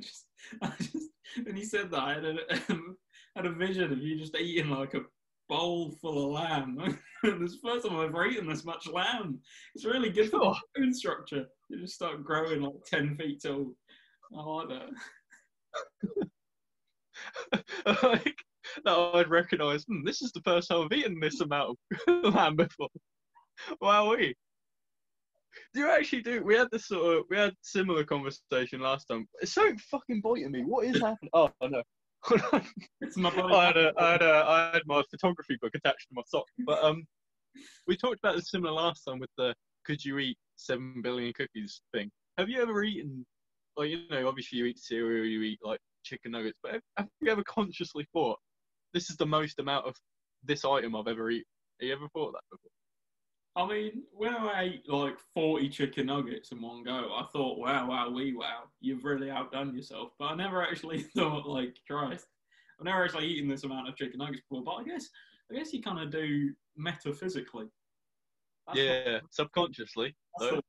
Just, I just, when you said that, I had a, had a vision of you just eating like a bowl full of lamb. this is the first time I've ever eaten this much lamb. It's really good for the bone structure. You just start growing like 10 feet tall. I like that. like that I'd recognise. Hmm, this is the first time I've eaten this amount of lamb before. Wow, we. Do you actually do? We had this sort of we had similar conversation last time. It's so fucking biting me. What is happening? Oh no. It's my I had, a, I, had a, I had my photography book attached to my sock. But um, we talked about this similar last time with the could you eat seven billion cookies thing. Have you ever eaten, like you know, obviously you eat cereal, you eat like chicken nuggets, but have, you ever consciously thought this is the most amount of this item I've ever eaten? Have you ever thought that before? I mean, when I ate like 40 chicken nuggets in one go, I thought, wow, wow, wee, wow, you've really outdone yourself. But I never actually thought, like, Christ, I've never actually eaten this amount of chicken nuggets before. But I guess, I guess you kind of do metaphysically. That's what- yeah, subconsciously. though. the-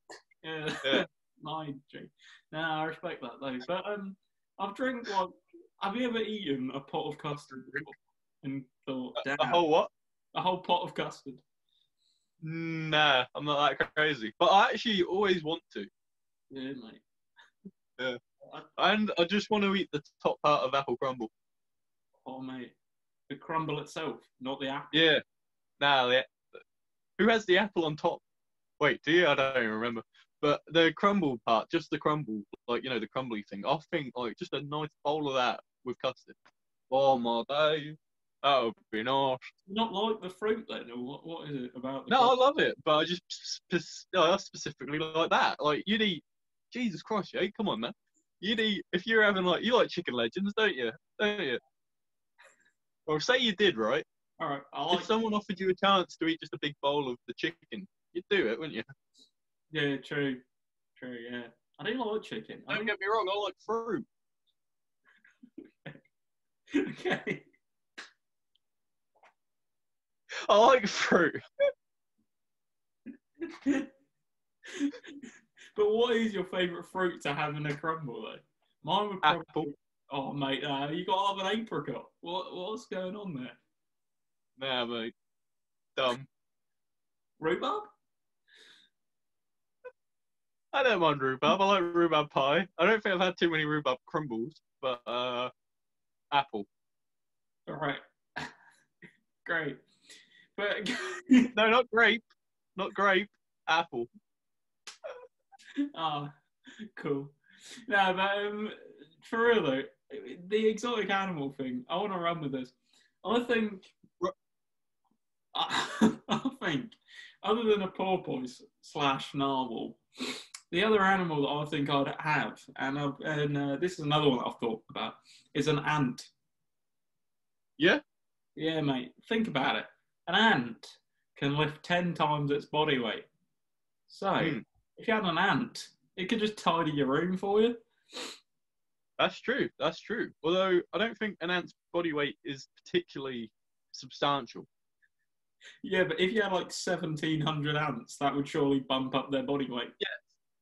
yeah, Yeah. mind you. No, I respect that though. But um, I've drank like, have you ever eaten a pot of custard and thought, damn, A whole what? a whole pot of custard? Nah, I'm not that crazy. But I actually always want to. Yeah, mate. Yeah. And I just want to eat the top part of apple crumble. Oh, mate. The crumble itself, not the apple. Yeah. Nah, the, who has the apple on top? Wait, do you? I don't even remember. But the crumble part, just the crumble, like, you know, the crumbly thing. I think, like, just a nice bowl of that with custard. Oh, my day. That would be nice. Not like the fruit then, or what, what is it about the No, I love it, but I just spe- I specifically like that. Like, you'd eat, Jesus Christ, yeah, come on, man. You'd eat, if you're having, like, you like chicken legends, don't you? Don't you? Or say you did, right? All right, like if someone offered you a chance to eat just a big bowl of the chicken, you'd do it, wouldn't you? Yeah, true. True, yeah. I don't like chicken. Don't get me wrong, I like fruit. okay. I like fruit. but what is your favourite fruit to have in a crumble, though? Mine would probably. Apple. Oh, mate, uh, you got to have an apricot. What, what's going on there? Nah, mate. Dumb. Rhubarb? I don't mind rhubarb. I like rhubarb pie. I don't think I've had too many rhubarb crumbles, but uh, apple. All right. Great. But No, not grape. Not grape. Apple. Ah, cool. No, but um, for real though, the exotic animal thing, I want to run with this. I think, I, I think, other than a porpoise slash narwhal, the other animal that I think I'd have, and I've, and uh, this is another one I've thought about, is an ant. Yeah? Yeah, mate. Think about it. An ant can lift ten times its body weight. So, Hmm. if you had an ant, it could just tidy your room for you. That's true. That's true. Although I don't think an ant's body weight is particularly substantial. Yeah, but if you had like seventeen hundred ants, that would surely bump up their body weight.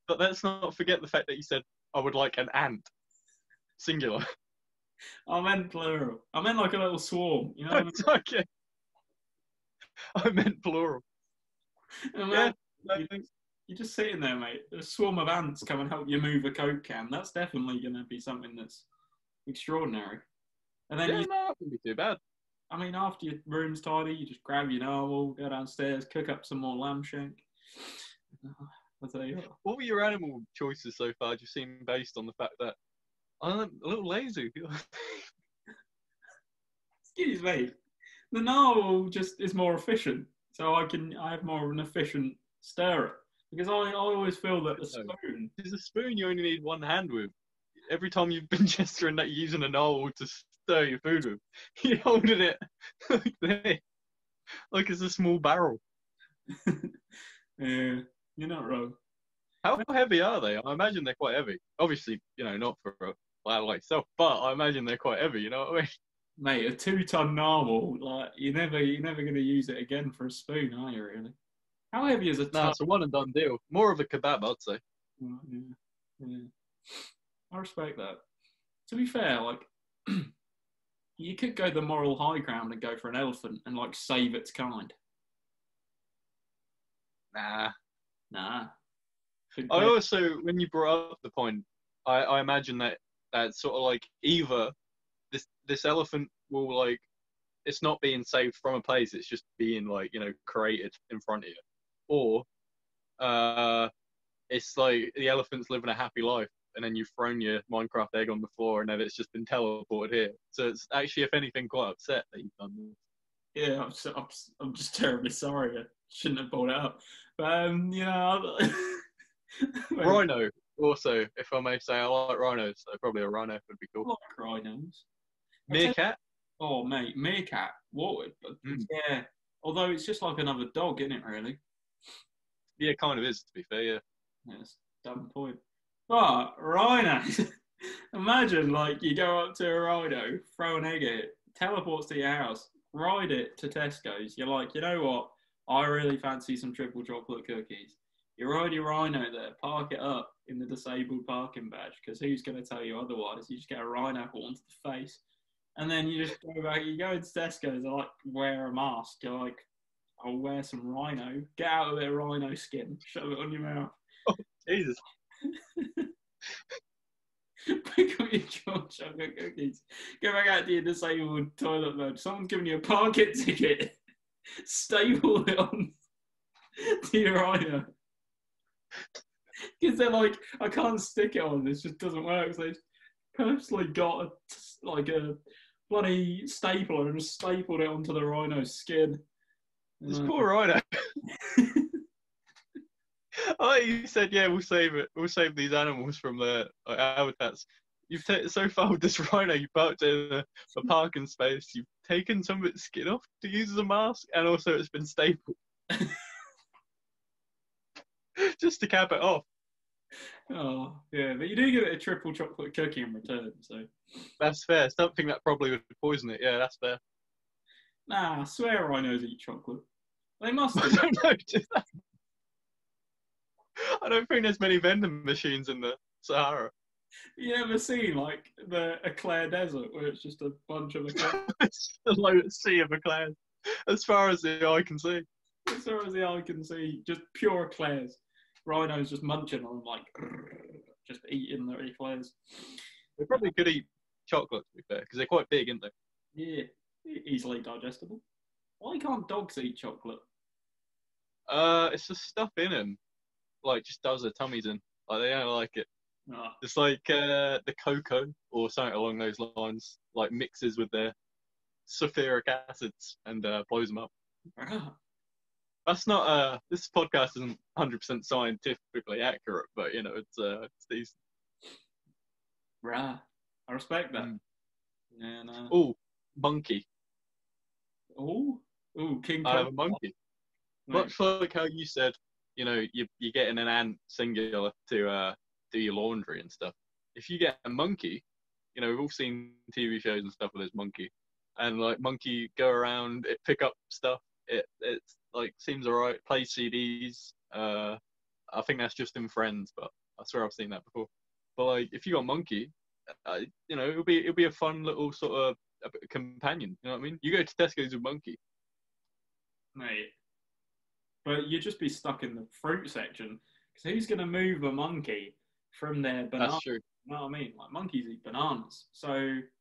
But let's not forget the fact that you said I would like an ant. Singular. I meant plural. I meant like a little swarm. You know what I mean? Okay. I meant plural. I mean, Yeah, you, you're just sitting there, mate. A swarm of ants come and help you move a coke can. That's definitely going to be something that's extraordinary. And then, yeah, you, no, it wouldn't be too bad. I mean, after your room's tidy, you just grab your narwhal, go downstairs, cook up some more lamb shank. I'll tell you what. What were your animal choices so far? Do you seem based on the fact that I'm a little lazy? Excuse me. The narwhal just is more efficient, so I can I have more of an efficient stirrer because I, I always feel that the spoon. There's a spoon you only need one hand with. Every time you've been gesturing that you're using a narwhal to stir your food with, you're holding it like this, like it's a small barrel. Yeah, you're not wrong. How heavy are they? I imagine they're quite heavy. Obviously, you know, not for a lad like yourself, but I imagine they're quite heavy. You know what I mean? Mate, a two-ton narwhal, like you're never you're never going to use it again for a spoon, are you? Really? How heavy is a No, ton? it's a one and done deal. More of a kebab, I'd say. Oh, yeah, yeah. I respect that. To be fair, like you could go the moral high ground and go for an elephant and like save its kind. Nah. Nah. Should I also, when you brought up the point, I, I imagine that that's sort of like either this this elephant will like it's not being saved from a place; it's just being like you know created in front of you, or uh, it's like the elephant's living a happy life, and then you've thrown your Minecraft egg on the floor, and then it's just been teleported here. So it's actually, if anything, quite upset that you've done this. yeah, I'm, so, I'm, s- I'm just terribly sorry. I shouldn't have brought it up. But um, you know, Rhino, also, if I may say, I like rhinos, so probably a rhino would be I cool. like rhinos. I tell- Meerkat. Oh, mate, meerkat. What? But, Mm. Yeah. Although it's just like another dog, isn't it? Really. Yeah, kind of is to be fair. Yeah. Yes, dumb point. But rhino, imagine like you go up to a rhino, throw an egg at it, teleports to your house, ride it to Tesco's. You're like, you know what? I really fancy some triple chocolate cookies. You ride your rhino there, park it up in the disabled parking badge, because who's going to tell you otherwise? You just get a rhino horn to the face. And then you just go back, you go into Tesco's, I like wear a mask. You're like, I'll wear some rhino. Get out of of rhino skin, shove it on your mouth. Jesus. Pick up your George chocolate cookies. Go back out to your disabled toilet mode. Someone's giving you a parking ticket. Staple it on to your rhino. Because they're like, I can't stick it on. This just doesn't work. So they've personally got a, like a bloody stapler and just stapled it onto the rhino's skin. This uh, poor rhino. Oh, you said, yeah, we'll save it. We'll save these animals from their like, habitats. You've ta- so far with this rhino, you parked it in a, a parking space. You've taken some of its skin off to use as a mask, and also it's been stapled just to cap it off. Oh, yeah, but you do get a triple chocolate cookie in return, so. That's fair. Something that probably would poison it. Yeah, that's fair. Nah, swear I swear rhinos eat chocolate. They must I do. don't know. do. I don't think there's many vending machines in the Sahara. You ever seen like the Eclair Desert where it's just a bunch of eclairs? it's a low sea of eclairs, as far as the eye can see. as far as the eye can see, just pure eclairs. Rhinos just munching on them, like just eating their eclairs. They probably could eat chocolate, to be fair, because they're quite big, aren't they? Yeah, easily digestible. Why can't dogs eat chocolate? Uh, it's the stuff in them, like just does their tummies in. Like they don't like it. Ah, It's like uh, the cocoa or something along those lines, like mixes with their sulfuric acids and uh, blows them up. ah. That's not uh, this podcast isn't 100% scientifically accurate, but you know it's uh, it's these. Rah. I respect that. Mm. No. Oh, monkey! Oh, oh, King I have a monkey. Much like how you said, you know, you you're getting an ant singular to uh do your laundry and stuff. If you get a monkey, you know, we've all seen TV shows and stuff with this monkey, and like monkey go around, it pick up stuff. It it's like seems alright. Play CDs. Uh, I think that's just in Friends, but I swear I've seen that before. But like, if you got monkey uh, you know, it'll be it'll be a fun little sort of companion. You know what I mean? You go to Tesco's with Monkey. mate. But you'd just be stuck in the fruit section because who's going to move a monkey from their bananas. That's true. You know what I mean? Like monkeys eat bananas, so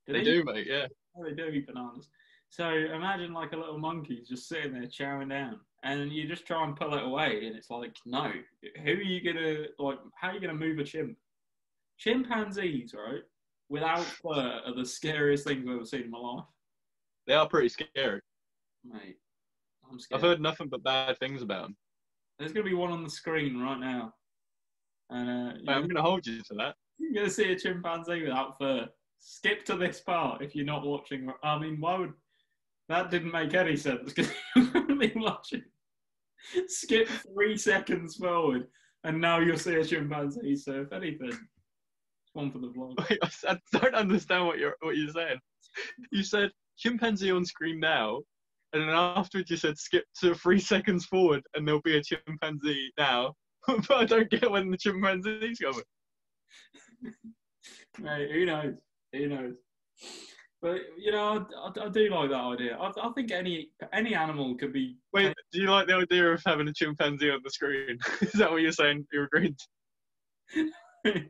do They do, mate. Yeah. Oh, they do eat bananas. So imagine like a little monkey just sitting there chowing down, and you just try and pull it away, and it's like, no. Who are you gonna like? How are you gonna move a chimp? Chimpanzees, right? Without fur, are the scariest things I've ever seen in my life, They are pretty scary. mate. I'm scared. I've heard nothing but bad things about them. There's gonna be one on the screen right now, and uh, Mate, I'm going to hold you to that. you're gonna see a chimpanzee without fur. Skip to this part if you're not watching. I mean, why would that didn't make any sense because you're only watching. Skip three seconds forward, and now you'll see a chimpanzee. So if anything, it's one for the vlog. Wait, I don't understand what you're what you're saying. You said chimpanzee on screen now, and then afterwards you said skip to three seconds forward, and there'll be a chimpanzee now. but I don't get when the chimpanzee's coming. Mate, who knows? Who knows? But you know, I, I, I do like that idea. I, I think any any animal could be. Wait, do you like the idea of having a chimpanzee on the screen? Is that what you're saying? You're agreeing? I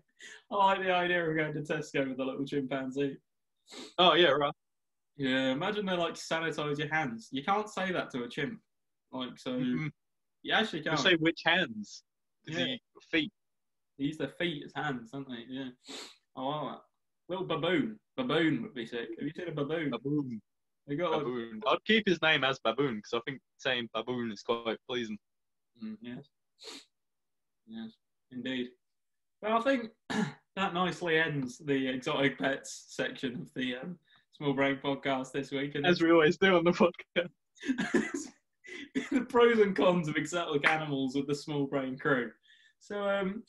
like the idea of going to Tesco with a little chimpanzee. Oh yeah, right. Yeah, imagine they like sanitize your hands. You can't say that to a chimp. Like so, Mhm. you actually can't. say which hands? Does Yeah. he feet? He's the feet his hands, they? Yeah. I like that. Little baboon. Baboon would be sick. Have you seen a baboon? Baboon. They got like, Baboon. I'd keep his name as Baboon because I think saying baboon is quite pleasing. Mm, yes. Yes, indeed. Well, I think that nicely ends the exotic pets section of the um, Small Brain podcast this week. And As we always do on the podcast. the pros and cons of exotic animals with the Small Brain crew. So, um,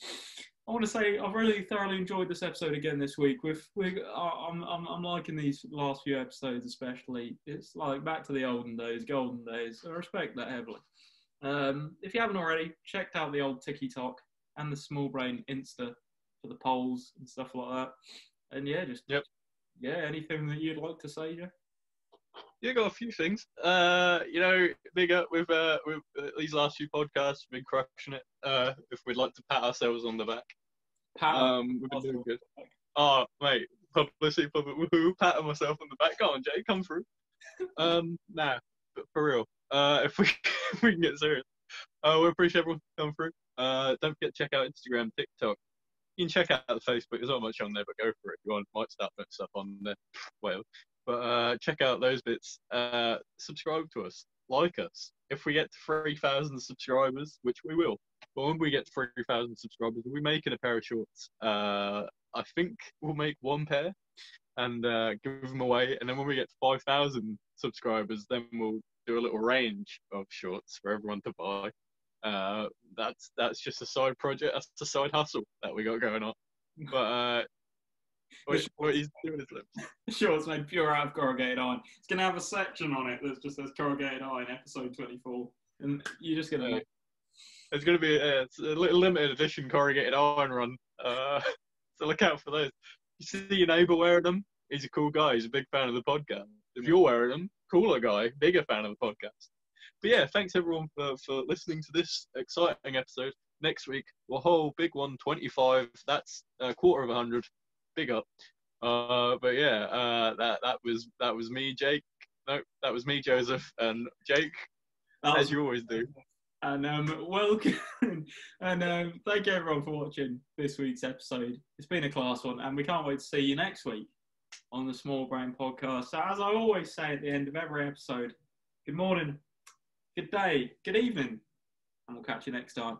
I want to say I've really thoroughly enjoyed this episode again this week. With, I- I'm, I'm, I'm liking these last few episodes especially. It's like back to the olden days, golden days. I respect that heavily. Um, if you haven't already, checked out the old TikTok and the Small Brain Insta for the polls and stuff like that. And yeah, just Yep. yeah, anything that you'd like to say, Jeff? Yeah, got a few things. Uh, you know, big up with uh with uh, these last few podcasts. We've been crushing it. Uh, if we'd like to pat ourselves on the back, Power. um, we've been doing good. Oh, mate, publicity, public, woohoo, patting myself on the back. Go on, Jay, come through. Um, nah, but for real. Uh, if we if we can get serious, uh, we appreciate everyone coming through. Uh, don't forget to check out Instagram, TikTok. You can check out the Facebook. There's not much on there, but go for it if you want. Might start putting stuff on there. Well, but uh, check out those bits. Uh, subscribe to us, like us. If we get to 3,000 subscribers, which we will, but when we get to 3,000 subscribers, we'll be making a pair of shorts. Uh, I think we'll make one pair and uh, give them away. And then when we get to 5,000 subscribers, then we'll do a little range of shorts for everyone to buy. Uh, that's that's just a side project. That's a side hustle that we got going on. But uh, what, what he's doing lips. Sure, it's made pure out of corrugated iron. It's going to have a section on it that just says corrugated iron, episode 24. And you're just going to. Yeah. There's going to be a, it's a limited edition corrugated iron run. Uh, so look out for those. You see your neighbour wearing them? He's a cool guy. He's a big fan of the podcast. If you're wearing them, cooler guy, bigger fan of the podcast. But yeah, thanks everyone for, for listening to this exciting episode. Next week, a whole big one, 25. That's a quarter of a hundred. Big up. Uh, but yeah, uh, that that was that was me, Jake. No, that was me, Joseph, and Jake, That as you always do. And um, welcome. and um, thank you everyone for watching this week's episode. It's been a class one, and we can't wait to see you next week on the Small Brain Podcast. So, as I always say at the end of every episode, good morning, good day, good evening, and we'll catch you next time.